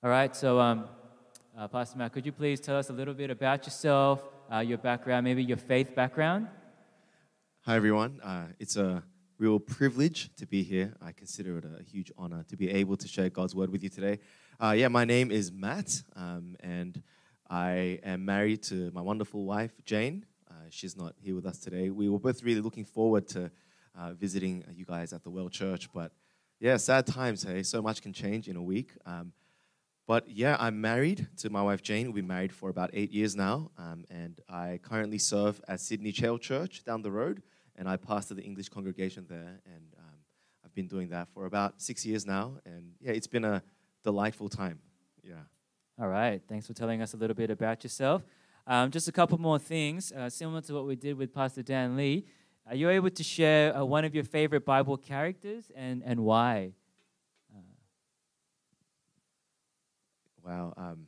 All right, so um, uh, Pastor Matt, could you please tell us a little bit about yourself, uh, your background, maybe your faith background? Hi, everyone. Uh, it's a real privilege to be here. I consider it a huge honor to be able to share God's word with you today. Uh, yeah, my name is Matt, um, and I am married to my wonderful wife, Jane. Uh, she's not here with us today. We were both really looking forward to uh, visiting you guys at the Well Church, but yeah, sad times, hey? So much can change in a week. Um, but yeah, I'm married to my wife Jane. We've been married for about eight years now, um, and I currently serve at Sydney Chale Church down the road, and I pastor the English congregation there. And um, I've been doing that for about six years now, and yeah, it's been a delightful time. Yeah. All right, thanks for telling us a little bit about yourself. Um, just a couple more things, uh, similar to what we did with Pastor Dan Lee. Are you able to share uh, one of your favorite Bible characters and, and why? Wow. Um,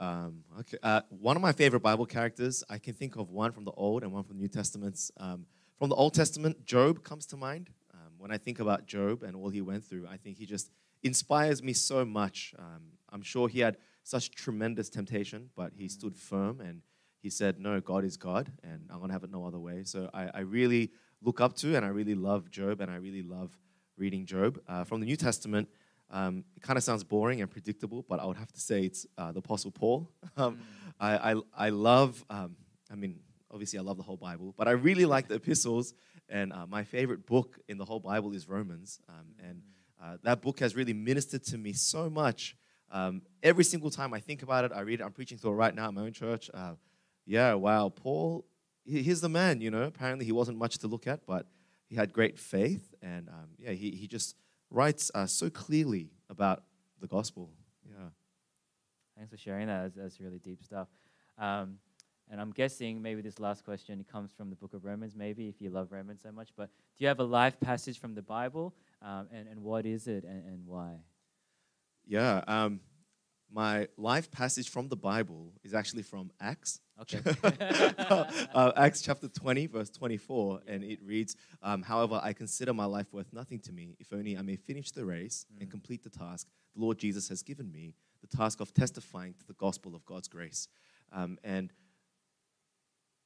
um, okay. Uh, one of my favorite Bible characters, I can think of one from the Old and one from the New Testaments. Um, from the Old Testament, Job comes to mind. Um, when I think about Job and all he went through, I think he just inspires me so much. Um, I'm sure he had such tremendous temptation, but he stood firm and he said, No, God is God, and I'm going to have it no other way. So I, I, really look up to and I really love Job, and I really love reading Job. Uh, from the New Testament, um, it kind of sounds boring and predictable, but I would have to say it's uh, the Apostle Paul. Um, mm. I, I, I, love, um, I mean, obviously I love the whole Bible, but I really like the epistles. And uh, my favorite book in the whole Bible is Romans. Um, and mm. uh, that book has really ministered to me so much. Um, every single time I think about it, I read it. I'm preaching through it right now at my own church. Uh, yeah, wow, Paul, he, he's the man, you know. Apparently he wasn't much to look at, but he had great faith. And um, yeah, he, he just writes uh, so clearly about the gospel. Yeah. Thanks for sharing that. That's, that's really deep stuff. Um, and I'm guessing maybe this last question comes from the book of Romans, maybe if you love Romans so much. But do you have a life passage from the Bible? Um, and, and what is it and, and why? Yeah. Um, my life passage from the Bible is actually from Acts. Okay. uh, Acts chapter 20, verse 24, and it reads, um, However, I consider my life worth nothing to me, if only I may finish the race mm. and complete the task the Lord Jesus has given me, the task of testifying to the gospel of God's grace. Um, and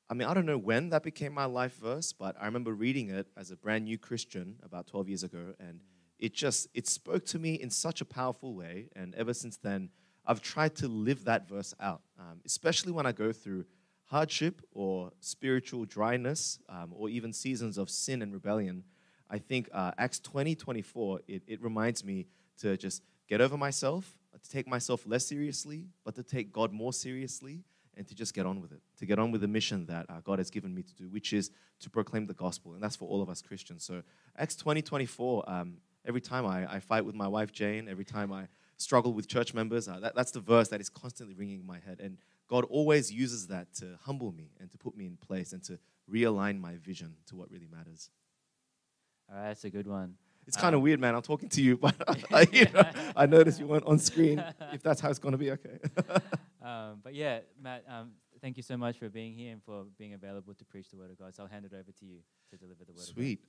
I mean, I don't know when that became my life verse, but I remember reading it as a brand new Christian about 12 years ago, and mm. it just, it spoke to me in such a powerful way, and ever since then, I've tried to live that verse out, um, especially when I go through hardship or spiritual dryness um, or even seasons of sin and rebellion. I think uh, Acts 20 24, it, it reminds me to just get over myself, to take myself less seriously, but to take God more seriously and to just get on with it, to get on with the mission that uh, God has given me to do, which is to proclaim the gospel. And that's for all of us Christians. So, Acts 20 24, um, every time I, I fight with my wife Jane, every time I struggle with church members. Uh, that, that's the verse that is constantly ringing in my head. And God always uses that to humble me and to put me in place and to realign my vision to what really matters. All right, that's a good one. It's kind of um, weird, man. I'm talking to you, but I, you know, I noticed you weren't on screen. If that's how it's going to be, okay. um, but yeah, Matt, um, thank you so much for being here and for being available to preach the Word of God. So I'll hand it over to you to deliver the Word Sweet.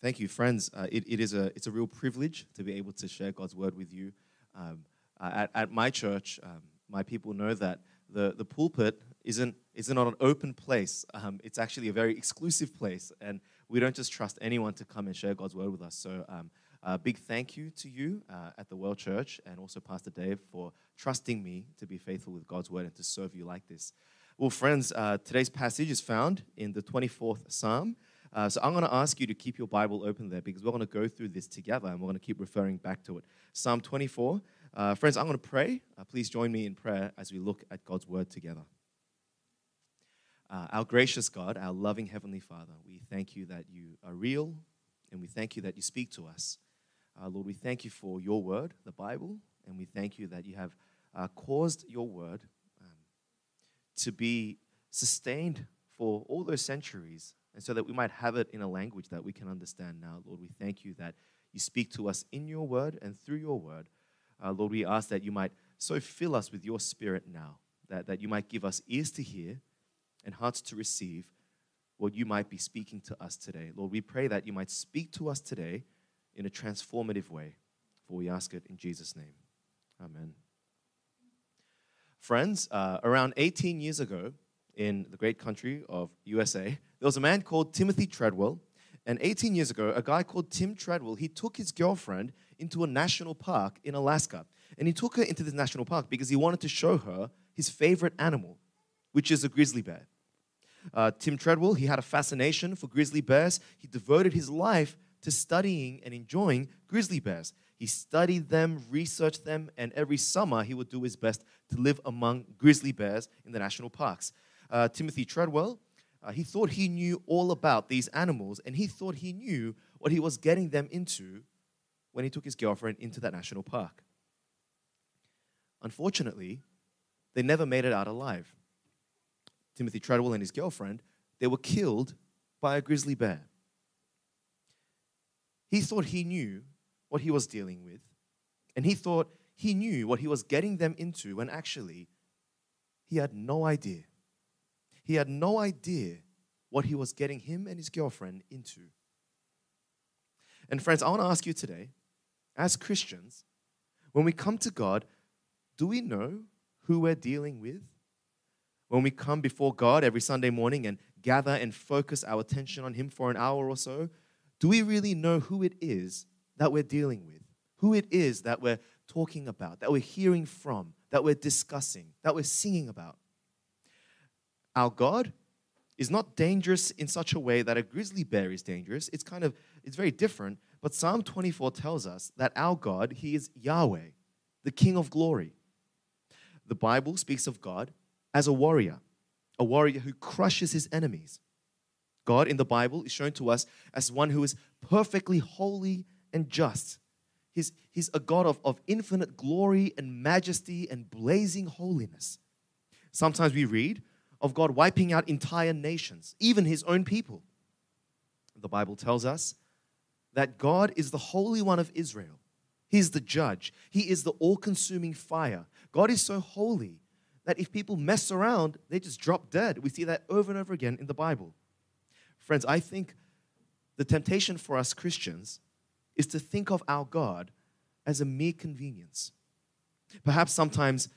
Thank you, friends. Uh, it, it is a, it's a real privilege to be able to share God's word with you. Um, uh, at, at my church, um, my people know that the, the pulpit isn't, isn't an open place. Um, it's actually a very exclusive place, and we don't just trust anyone to come and share God's word with us. So, um, a big thank you to you uh, at the Well Church and also Pastor Dave for trusting me to be faithful with God's word and to serve you like this. Well, friends, uh, today's passage is found in the 24th Psalm. Uh, so I'm going to ask you to keep your Bible open there because we're going to go through this together and we're going to keep referring back to it. Psalm 24. Uh, friends, I'm going to pray. Uh, please join me in prayer as we look at God's word together. Uh, our gracious God, our loving Heavenly Father, we thank you that you are real and we thank you that you speak to us. Uh, Lord, we thank you for your word, the Bible, and we thank you that you have uh, caused your word um, to be sustained for all those centuries and so that we might have it in a language that we can understand now. Lord, we thank you that you speak to us in your word and through your word. Uh, Lord, we ask that you might so fill us with your spirit now, that, that you might give us ears to hear and hearts to receive what you might be speaking to us today. Lord, we pray that you might speak to us today in a transformative way. For we ask it in Jesus' name. Amen. Friends, uh, around 18 years ago, in the great country of USA, there was a man called Timothy Treadwell. And 18 years ago, a guy called Tim Treadwell, he took his girlfriend into a national park in Alaska. And he took her into this national park because he wanted to show her his favorite animal, which is a grizzly bear. Uh, Tim Treadwell, he had a fascination for grizzly bears. He devoted his life to studying and enjoying grizzly bears. He studied them, researched them, and every summer he would do his best to live among grizzly bears in the national parks. Uh, Timothy Treadwell, uh, he thought he knew all about these animals, and he thought he knew what he was getting them into when he took his girlfriend into that national park. Unfortunately, they never made it out alive. Timothy Treadwell and his girlfriend, they were killed by a grizzly bear. He thought he knew what he was dealing with, and he thought he knew what he was getting them into when actually he had no idea. He had no idea what he was getting him and his girlfriend into. And friends, I want to ask you today, as Christians, when we come to God, do we know who we're dealing with? When we come before God every Sunday morning and gather and focus our attention on Him for an hour or so, do we really know who it is that we're dealing with? Who it is that we're talking about, that we're hearing from, that we're discussing, that we're singing about? Our God is not dangerous in such a way that a grizzly bear is dangerous. It's kind of, it's very different. But Psalm 24 tells us that our God, He is Yahweh, the King of glory. The Bible speaks of God as a warrior, a warrior who crushes his enemies. God in the Bible is shown to us as one who is perfectly holy and just. He's, he's a God of, of infinite glory and majesty and blazing holiness. Sometimes we read of God wiping out entire nations, even his own people. The Bible tells us that God is the Holy One of Israel. He's the judge, He is the all consuming fire. God is so holy that if people mess around, they just drop dead. We see that over and over again in the Bible. Friends, I think the temptation for us Christians is to think of our God as a mere convenience. Perhaps sometimes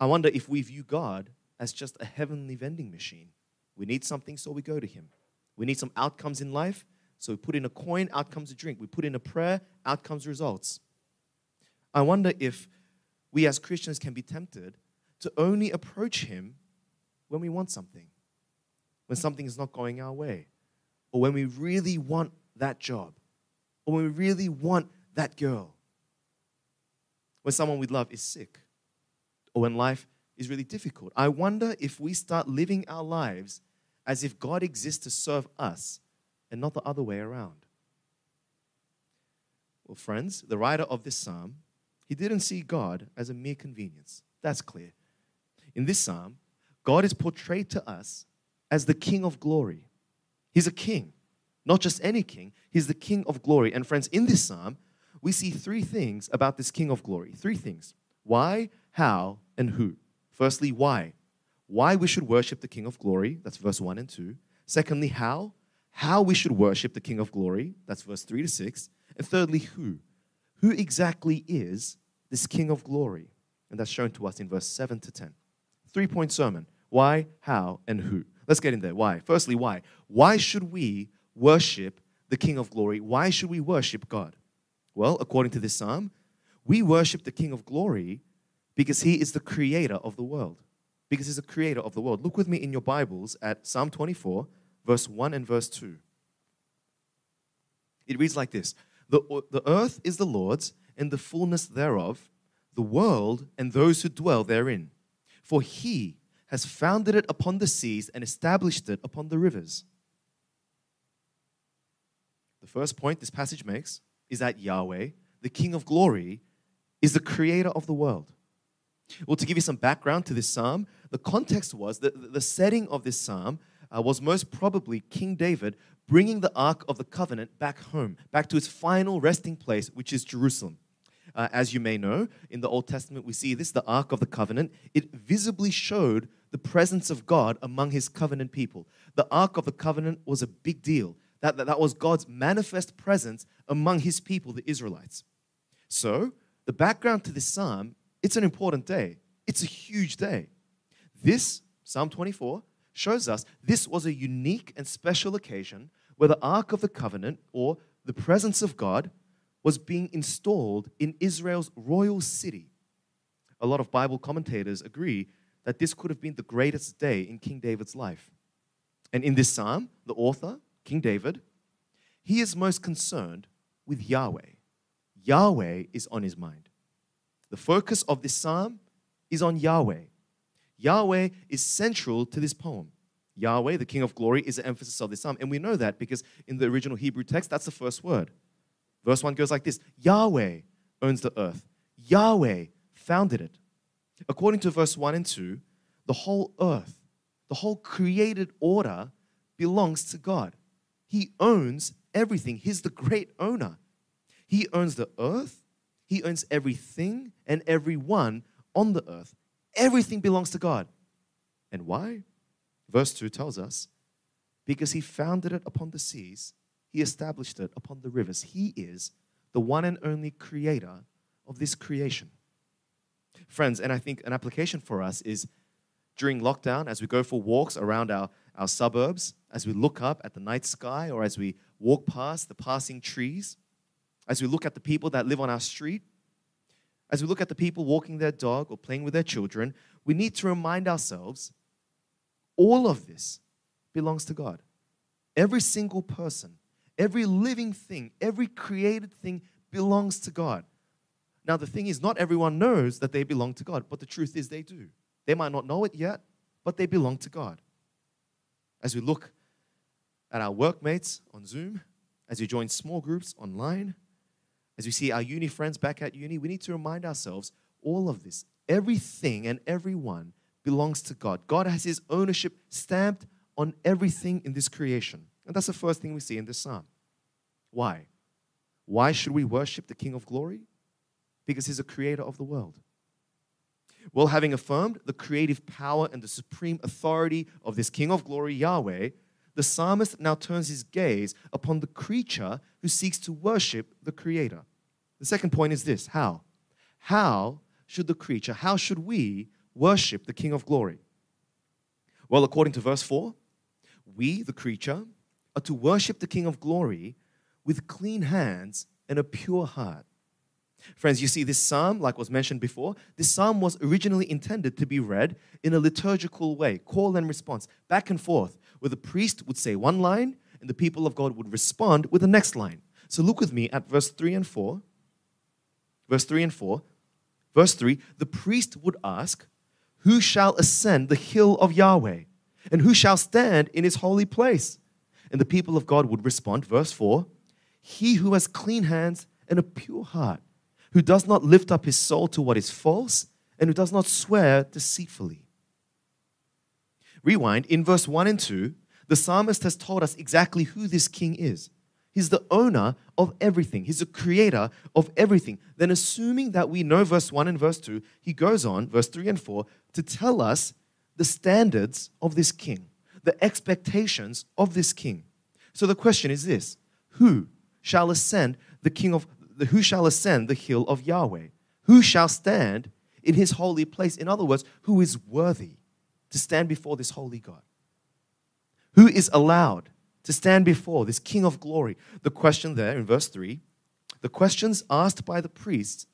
I wonder if we view God as just a heavenly vending machine. We need something, so we go to Him. We need some outcomes in life, so we put in a coin, out comes a drink. We put in a prayer, out comes results. I wonder if we as Christians can be tempted to only approach Him when we want something, when something is not going our way, or when we really want that job, or when we really want that girl, when someone we love is sick, or when life is really difficult. I wonder if we start living our lives as if God exists to serve us and not the other way around. Well, friends, the writer of this psalm, he didn't see God as a mere convenience. That's clear. In this psalm, God is portrayed to us as the King of glory. He's a king, not just any king, he's the King of glory. And friends, in this psalm, we see three things about this King of glory. Three things why, how, and who. Firstly, why? Why we should worship the King of glory. That's verse 1 and 2. Secondly, how? How we should worship the King of glory. That's verse 3 to 6. And thirdly, who? Who exactly is this King of glory? And that's shown to us in verse 7 to 10. Three point sermon why, how, and who. Let's get in there. Why? Firstly, why? Why should we worship the King of glory? Why should we worship God? Well, according to this psalm, we worship the King of glory because he is the creator of the world. Because he's the creator of the world. Look with me in your Bibles at Psalm 24, verse 1 and verse 2. It reads like this The, the earth is the Lord's and the fullness thereof, the world and those who dwell therein. For he has founded it upon the seas and established it upon the rivers. The first point this passage makes is that Yahweh, the King of glory, is the creator of the world. Well, to give you some background to this psalm, the context was that the setting of this psalm uh, was most probably King David bringing the Ark of the Covenant back home, back to its final resting place, which is Jerusalem. Uh, as you may know, in the Old Testament, we see this the Ark of the Covenant. It visibly showed the presence of God among his covenant people. The Ark of the Covenant was a big deal. That, that, that was God's manifest presence among his people, the Israelites. So, the background to this psalm, it's an important day. It's a huge day. This, Psalm 24, shows us this was a unique and special occasion where the Ark of the Covenant, or the presence of God, was being installed in Israel's royal city. A lot of Bible commentators agree that this could have been the greatest day in King David's life. And in this psalm, the author, King David, he is most concerned with Yahweh. Yahweh is on his mind. The focus of this psalm is on Yahweh. Yahweh is central to this poem. Yahweh, the King of glory, is the emphasis of this psalm. And we know that because in the original Hebrew text, that's the first word. Verse 1 goes like this Yahweh owns the earth, Yahweh founded it. According to verse 1 and 2, the whole earth, the whole created order belongs to God. He owns everything, He's the great owner. He owns the earth, He owns everything and everyone on the earth. Everything belongs to God. And why? Verse 2 tells us because He founded it upon the seas, He established it upon the rivers. He is the one and only creator of this creation. Friends, and I think an application for us is during lockdown, as we go for walks around our, our suburbs, as we look up at the night sky, or as we walk past the passing trees, as we look at the people that live on our street, as we look at the people walking their dog or playing with their children, we need to remind ourselves all of this belongs to God. Every single person, every living thing, every created thing belongs to God. Now, the thing is, not everyone knows that they belong to God, but the truth is they do. They might not know it yet, but they belong to God. As we look at our workmates on Zoom, as we join small groups online, as we see our uni friends back at uni, we need to remind ourselves all of this, everything and everyone belongs to God. God has His ownership stamped on everything in this creation. And that's the first thing we see in this psalm. Why? Why should we worship the King of glory? Because He's the creator of the world. Well, having affirmed the creative power and the supreme authority of this King of glory, Yahweh, the psalmist now turns his gaze upon the creature who seeks to worship the Creator. The second point is this how? How should the creature, how should we worship the King of glory? Well, according to verse 4, we, the creature, are to worship the King of glory with clean hands and a pure heart. Friends, you see, this psalm, like was mentioned before, this psalm was originally intended to be read in a liturgical way, call and response, back and forth, where the priest would say one line and the people of God would respond with the next line. So look with me at verse 3 and 4. Verse 3 and 4. Verse 3 the priest would ask, Who shall ascend the hill of Yahweh? And who shall stand in his holy place? And the people of God would respond, verse 4 He who has clean hands and a pure heart, who does not lift up his soul to what is false, and who does not swear deceitfully. Rewind, in verse 1 and 2, the psalmist has told us exactly who this king is. He's the owner of everything. He's the creator of everything. Then, assuming that we know verse 1 and verse 2, he goes on, verse 3 and 4, to tell us the standards of this king, the expectations of this king. So the question is this Who shall ascend the king of the, who shall ascend the hill of Yahweh? Who shall stand in his holy place? In other words, who is worthy to stand before this holy God? Who is allowed to stand before this King of glory? The question there in verse 3, the questions asked by the priests,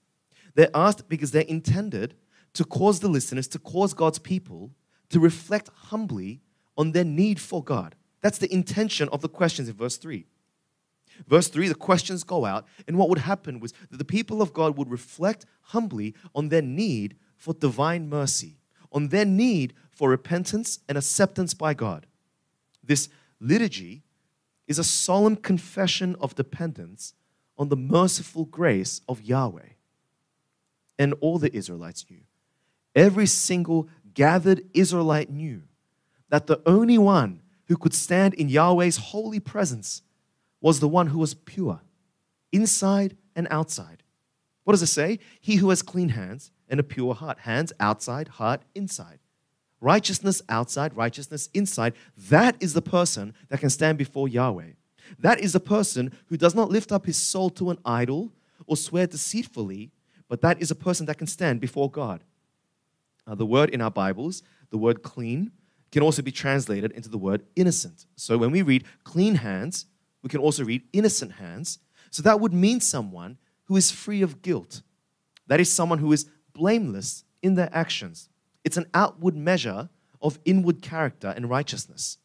they're asked because they're intended to cause the listeners, to cause God's people to reflect humbly on their need for God. That's the intention of the questions in verse 3. Verse 3, the questions go out, and what would happen was that the people of God would reflect humbly on their need for divine mercy, on their need for repentance and acceptance by God. This liturgy is a solemn confession of dependence on the merciful grace of Yahweh. And all the Israelites knew. Every single gathered Israelite knew that the only one who could stand in Yahweh's holy presence was the one who was pure, inside and outside. What does it say? He who has clean hands and a pure heart. Hands outside, heart inside. Righteousness outside, righteousness inside. That is the person that can stand before Yahweh. That is the person who does not lift up his soul to an idol, or swear deceitfully, but that is a person that can stand before God. Uh, the word in our Bibles, the word clean, can also be translated into the word innocent. So when we read clean hands, we can also read innocent hands. So that would mean someone who is free of guilt. That is someone who is blameless in their actions. It's an outward measure of inward character and righteousness.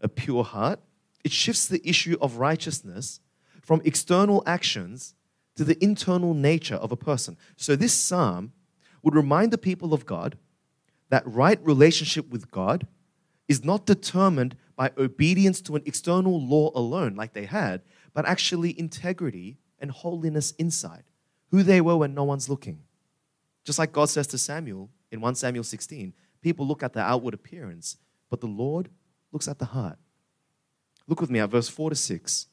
A pure heart, it shifts the issue of righteousness from external actions to the internal nature of a person. So this psalm would remind the people of God that right relationship with God is not determined by obedience to an external law alone, like they had, but actually integrity and holiness inside, who they were when no one's looking. Just like God says to Samuel in 1 Samuel 16, people look at the outward appearance, but the Lord looks at the heart. Look with me at verse 4 to 6.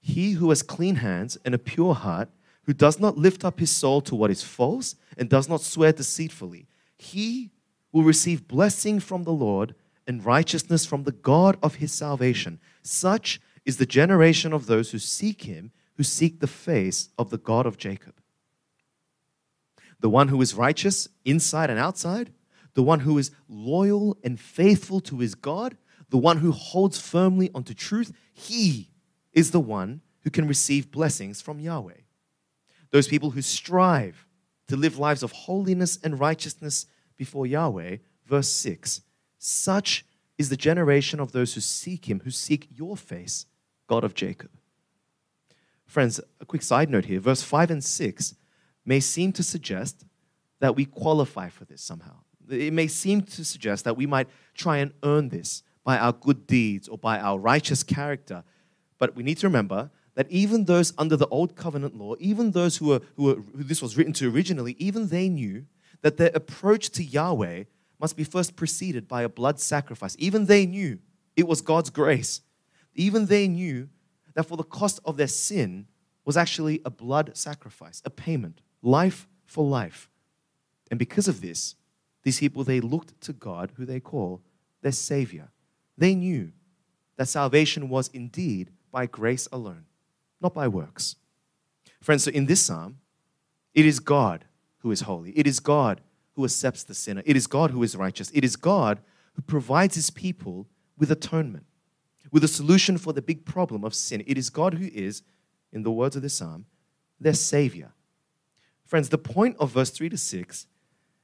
He who has clean hands and a pure heart, who does not lift up his soul to what is false and does not swear deceitfully, he will receive blessing from the Lord and righteousness from the God of his salvation. Such is the generation of those who seek him, who seek the face of the God of Jacob. The one who is righteous inside and outside, the one who is loyal and faithful to his God, the one who holds firmly onto truth, he is the one who can receive blessings from Yahweh. Those people who strive to live lives of holiness and righteousness before Yahweh, verse 6 such is the generation of those who seek him, who seek your face, God of Jacob. Friends, a quick side note here verse 5 and 6 may seem to suggest that we qualify for this somehow. It may seem to suggest that we might try and earn this by our good deeds or by our righteous character. But we need to remember that even those under the old covenant law, even those who, were, who, were, who this was written to originally, even they knew that their approach to Yahweh must be first preceded by a blood sacrifice. Even they knew it was God's grace. Even they knew that for the cost of their sin was actually a blood sacrifice, a payment, life for life. And because of this, these people, they looked to God, who they call their Savior. They knew that salvation was indeed by grace alone not by works. Friends, so in this psalm, it is God who is holy. It is God who accepts the sinner. It is God who is righteous. It is God who provides his people with atonement, with a solution for the big problem of sin. It is God who is, in the words of this psalm, their savior. Friends, the point of verse 3 to 6,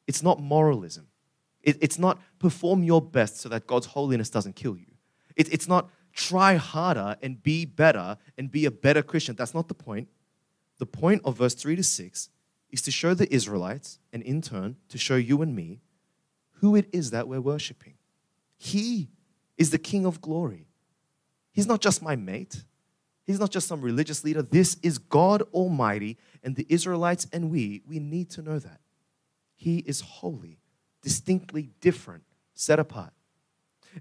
it's not moralism. It, it's not perform your best so that God's holiness doesn't kill you. It, it's not try harder and be better and be a better Christian. That's not the point. The point of verse 3 to 6 is to show the Israelites, and in turn, to show you and me, who it is that we're worshiping. He is the King of glory. He's not just my mate, He's not just some religious leader. This is God Almighty, and the Israelites and we, we need to know that. He is holy, distinctly different, set apart.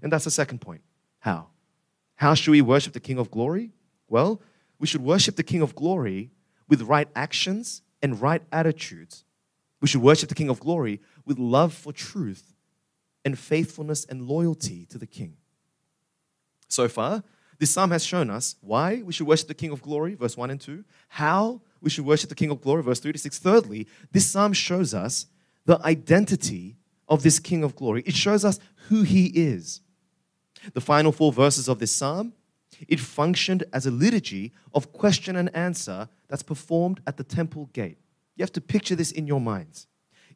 And that's the second point. How? How should we worship the King of glory? Well, we should worship the King of glory with right actions and right attitudes. We should worship the King of glory with love for truth and faithfulness and loyalty to the King. So far, this psalm has shown us why we should worship the King of glory, verse 1 and 2, how we should worship the King of glory, verse 3 to 6. Thirdly, this psalm shows us the identity of this King of glory, it shows us who he is the final four verses of this psalm, it functioned as a liturgy of question and answer that's performed at the temple gate. You have to picture this in your minds.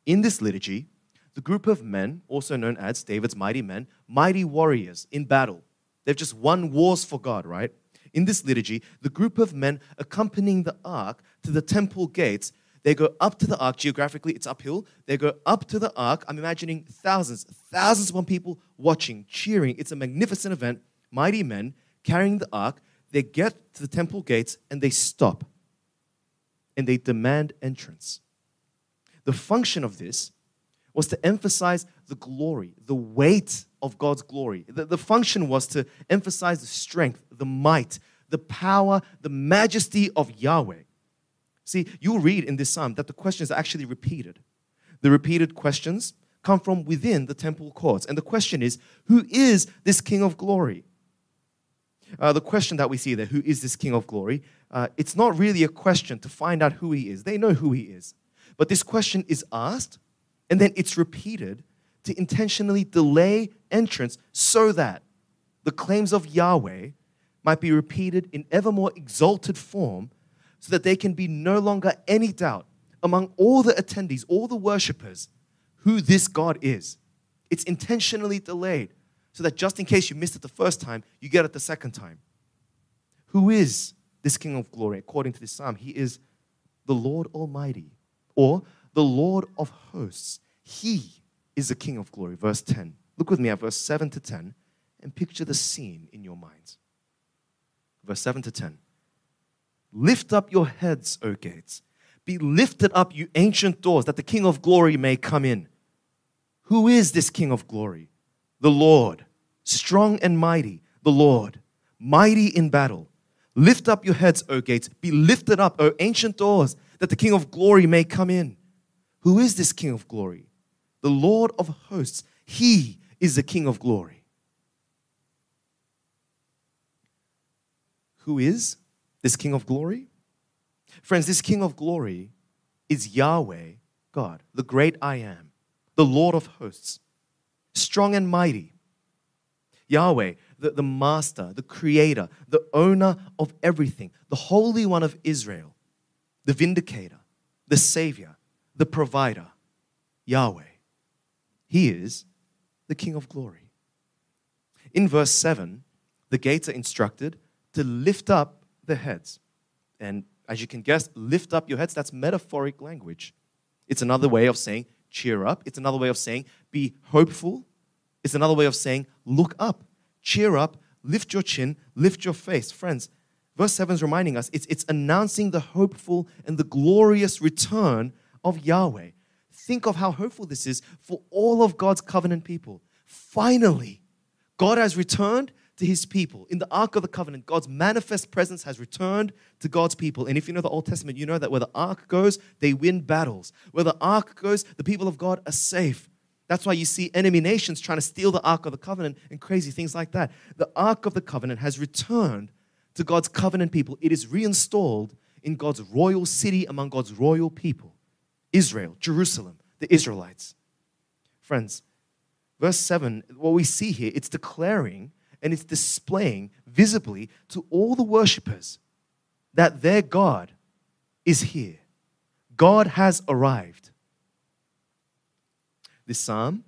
In this liturgy, the group of men, also known as David's mighty men, mighty warriors in battle, they've just won wars for God, right? In this liturgy, the group of men accompanying the ark to the temple gates they go up to the ark, geographically, it's uphill. They go up to the ark. I'm imagining thousands, thousands of people watching, cheering. It's a magnificent event. Mighty men carrying the ark. They get to the temple gates and they stop and they demand entrance. The function of this was to emphasize the glory, the weight of God's glory. The, the function was to emphasize the strength, the might, the power, the majesty of Yahweh. See, you'll read in this psalm that the questions are actually repeated. The repeated questions come from within the temple courts. And the question is, who is this King of glory? uh, the question that we see there, who is this King of glory? Uh, it's not really a question to find out who he is. They know who he is. But this question is asked and then it's repeated to intentionally delay entrance so that the claims of Yahweh might be repeated in ever more exalted form so that there can be no longer any doubt among all the attendees, all the worshippers, who this God is. It's intentionally delayed so that just in case you missed it the first time, you get it the second time. Who is this King of glory? According to this psalm, he is the Lord Almighty or the Lord of hosts. He is the King of glory. Verse 10. Look with me at verse 7 to 10 and picture the scene in your minds. Verse 7 to 10. Lift up your heads, O gates. Be lifted up, you ancient doors, that the King of glory may come in. Who is this King of glory? The Lord, strong and mighty, the Lord, mighty in battle. Lift up your heads, O gates. Be lifted up, O ancient doors, that the King of glory may come in. Who is this King of glory? The Lord of hosts. He is the King of glory. Who is this King of glory? Friends, this King of glory is Yahweh, God, the great I am, the Lord of hosts, strong and mighty. Yahweh, the, the master, the creator, the owner of everything, the Holy One of Israel, the vindicator, the savior, the provider, Yahweh. He is the King of glory. In verse 7, the gates are instructed to lift up the heads. And as you can guess, lift up your heads, that's metaphoric language. It's another way of saying cheer up. It's another way of saying be hopeful. It's another way of saying look up, cheer up, lift your chin, lift your face. Friends, verse 7 is reminding us it's, it's announcing the hopeful and the glorious return of Yahweh. Think of how hopeful this is for all of God's covenant people. Finally, God has returned to his people. In the Ark of the Covenant, God's manifest presence has returned to God's people. And if you know the Old Testament, you know that where the Ark goes, they win battles. Where the Ark goes, the people of God are safe. That's why you see enemy nations trying to steal the Ark of the Covenant and crazy things like that. The Ark of the Covenant has returned to God's covenant people. It is reinstalled in God's royal city among God's royal people Israel, Jerusalem, the Israelites. Friends, verse 7, what we see here, it's declaring and it's displaying visibly to all the worshippers that their God is here. God has arrived. This psalm,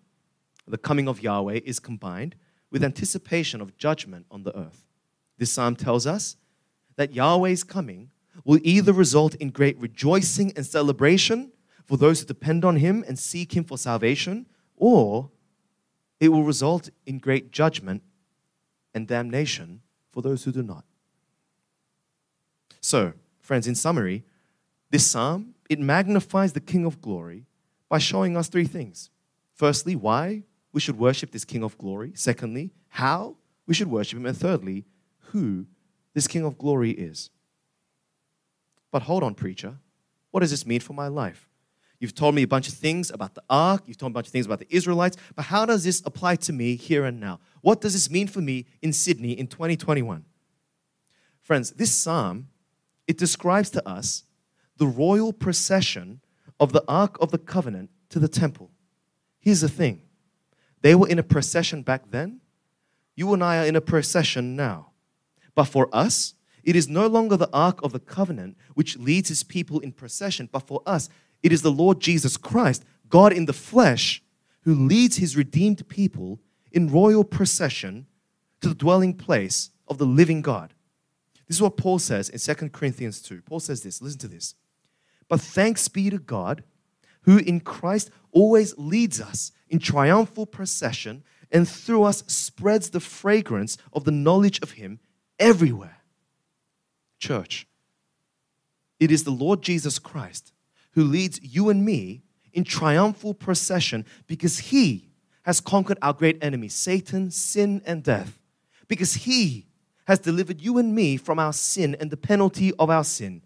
the coming of Yahweh, is combined with anticipation of judgment on the earth. This psalm tells us that Yahweh's coming will either result in great rejoicing and celebration for those who depend on Him and seek Him for salvation, or it will result in great judgment and damnation for those who do not. So, friends, in summary, this psalm, it magnifies the King of glory by showing us three things. Firstly, why we should worship this King of glory. Secondly, how we should worship him. And thirdly, who this King of glory is. But hold on, preacher. What does this mean for my life? You've told me a bunch of things about the ark, you've told me a bunch of things about the Israelites, but how does this apply to me here and now? What does this mean for me in Sydney in 2021? Friends, this psalm, it describes to us the royal procession of the Ark of the Covenant to the temple. Here's the thing they were in a procession back then. You and I are in a procession now. But for us, it is no longer the Ark of the Covenant which leads his people in procession, but for us, it is the Lord Jesus Christ, God in the flesh, who leads his redeemed people in royal procession to the dwelling place of the living God. This is what Paul says in 2 Corinthians 2. Paul says this listen to this. But thanks be to God, who in Christ always leads us in triumphal procession and through us spreads the fragrance of the knowledge of Him everywhere. Church, it is the Lord Jesus Christ who leads you and me in triumphal procession because he has conquered our great enemy, Satan, sin, and death. Because he has delivered you and me from our sin and the penalty of our sin.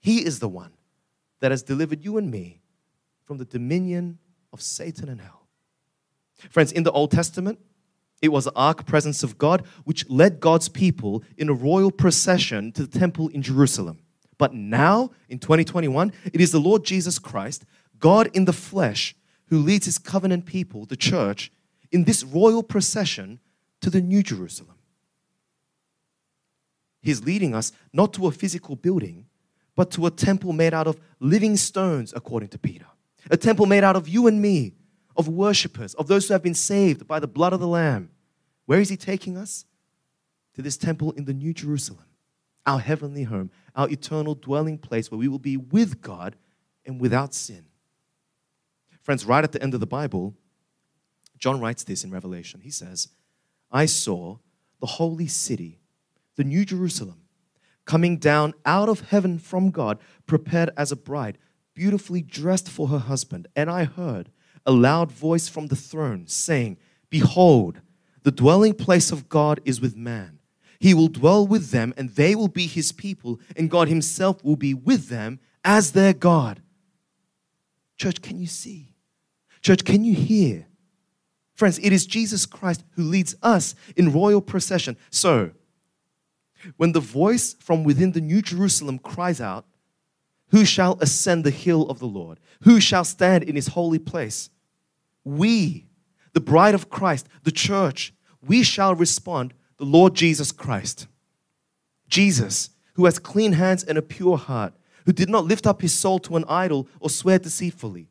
He is the one that has delivered you and me from the dominion of Satan and hell. Friends, in the Old Testament, It was the ark presence of God which led God's people in a royal procession to the temple in Jerusalem. But now, in 2021, it is the Lord Jesus Christ, God in the flesh, who leads his covenant people, the church, in this royal procession to the New Jerusalem. He's leading us not to a physical building, but to a temple made out of living stones, according to Peter. A temple made out of you and me, of worshippers, of those who have been saved by the blood of the Lamb. Where is he taking us? To this temple in the New Jerusalem, our heavenly home, our eternal dwelling place where we will be with God and without sin. Friends, right at the end of the Bible, John writes this in Revelation. He says, I saw the holy city, the New Jerusalem, coming down out of heaven from God, prepared as a bride, beautifully dressed for her husband. And I heard a loud voice from the throne saying, Behold, the dwelling place of God is with man. He will dwell with them, and they will be his people, and God himself will be with them as their God. Church, can you see? Church, can you hear? Friends, it is Jesus Christ who leads us in royal procession. So, when the voice from within the New Jerusalem cries out, Who shall ascend the hill of the Lord? Who shall stand in his holy place? We, the bride of Christ, the church, we shall respond, The Lord Jesus Christ. Jesus, who has clean hands and a pure heart, who did not lift up his soul to an idol or swear deceitfully.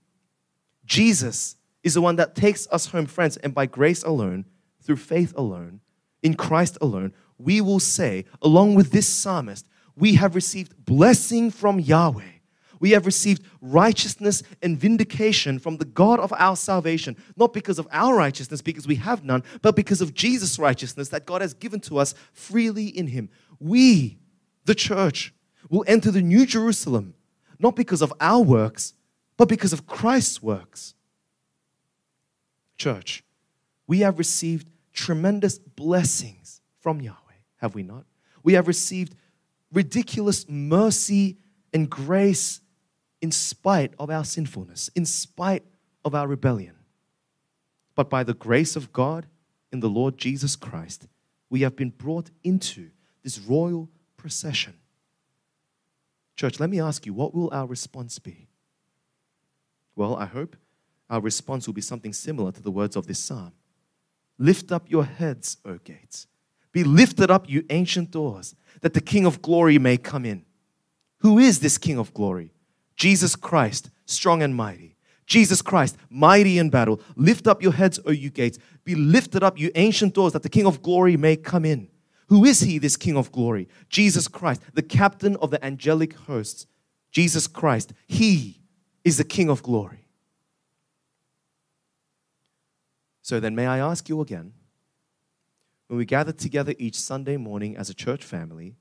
Jesus is the one that takes us home, friends, and by grace alone, through faith alone, in Christ alone, we will say, along with this psalmist, we have received blessing from Yahweh. We have received righteousness and vindication from the God of our salvation, not because of our righteousness, because we have none, but because of Jesus' righteousness that God has given to us freely in Him. We, the church, will enter the New Jerusalem, not because of our works, but because of Christ's works. Church, we have received tremendous blessings from Yahweh, have we not? We have received ridiculous mercy and grace in spite of our sinfulness, in spite of our rebellion. But by the grace of God in the Lord Jesus Christ, we have been brought into this royal procession. Church, let me ask you, what will our response be? Well, I hope our response will be something similar to the words of this psalm Lift up your heads, O gates. Be lifted up, you ancient doors, that the King of glory may come in. Who is this King of glory? Jesus Christ, strong and mighty. Jesus Christ, mighty in battle. Lift up your heads, O you gates. Be lifted up, you ancient doors, that the King of glory may come in. Who is he, this King of glory? Jesus Christ, the captain of the angelic hosts. Jesus Christ, he is the King of glory. So then, may I ask you again, when we gather together each Sunday morning as a church family,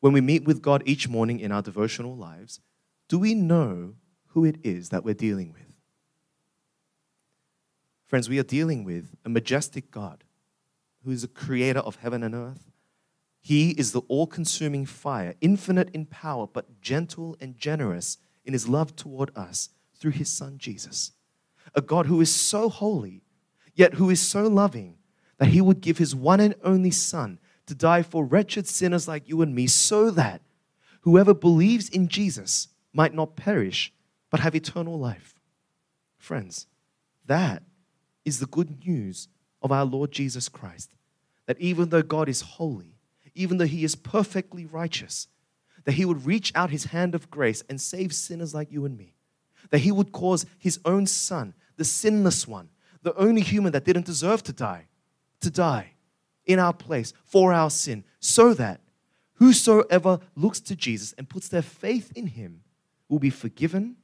when we meet with God each morning in our devotional lives, do we know who it is that we're dealing with? Friends, we are dealing with a majestic God who is the creator of heaven and earth. He is the all consuming fire, infinite in power, but gentle and generous in his love toward us through his son Jesus a God who is so holy, yet who is so loving that he would give his one and only Son to die for wretched sinners like you and me, so that whoever believes in Jesus might not perish, but have eternal life. Friends, that is the good news of our Lord Jesus Christ. That even though God is holy, even though he is perfectly righteous, that he would reach out his hand of grace and save sinners like you and me that he would cause his own son, the sinless one, the only human that didn't deserve to die, to die in our place for our sin, so that whosoever looks to Jesus and puts their faith in him will be forgiven,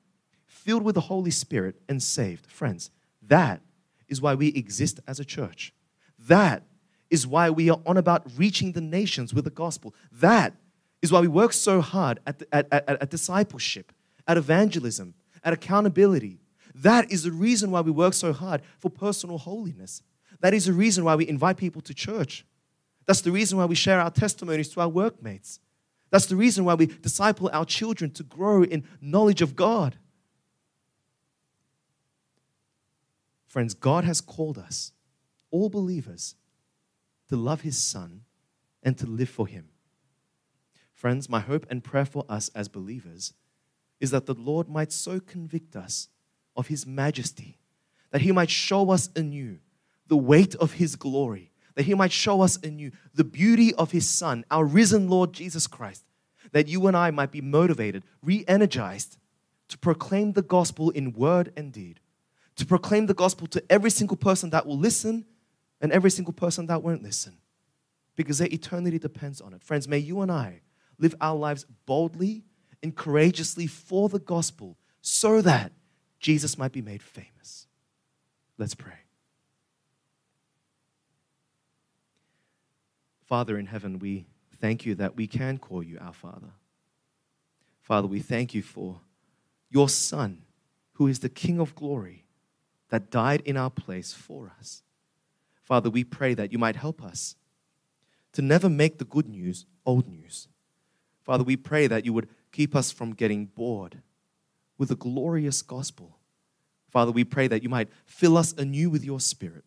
filled with the Holy Spirit, and saved. Friends, that is why we exist as a church. That is why we are on about reaching the nations with the gospel. That is why we work so hard at, at, at, at discipleship, at evangelism, at accountability. That is the reason why we work so hard for personal holiness. That is the reason why we invite people to church. That's the reason why we share our testimonies to our workmates. That's the reason why we disciple our children to grow in knowledge of God. Friends, God has called us, all believers to love his Son and to live for him. Friends, my hope and prayer for us as believers is that the Lord might so convict us of his majesty, that he might show us anew the weight of his glory, that he might show us anew the beauty of his Son, our risen Lord Jesus Christ, that you and I might be motivated, re energized to proclaim the gospel in word and deed, to proclaim the gospel to every single person that will listen and every single person that won't listen, because their eternity depends on it. Friends, may you and I live our lives boldly and courageously for the gospel so that Jesus might be made famous. Let's pray. Father in heaven, we thank you that we can call you our Father. Father, we thank you for your Son, who is the King of glory, that died in our place for us. Father, we pray that you might help us to never make the good news old news. Father, we pray that you would keep us from getting bored with the glorious gospel. Father, we pray that you might fill us anew with your spirit,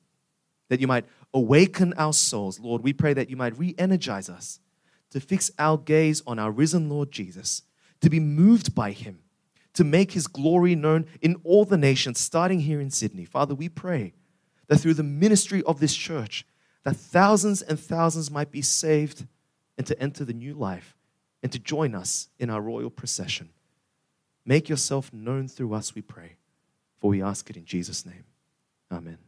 that you might awaken our souls. Lord, we pray that you might re energize us to fix our gaze on our risen Lord Jesus, to be moved by him, to make his glory known in all the nations, starting here in Sydney. Father, we pray that through the ministry of this church, that thousands and thousands might be saved and to enter the new life and to join us in our royal procession. Make yourself known through us, we pray, for we ask it in Jesus' name. Amen.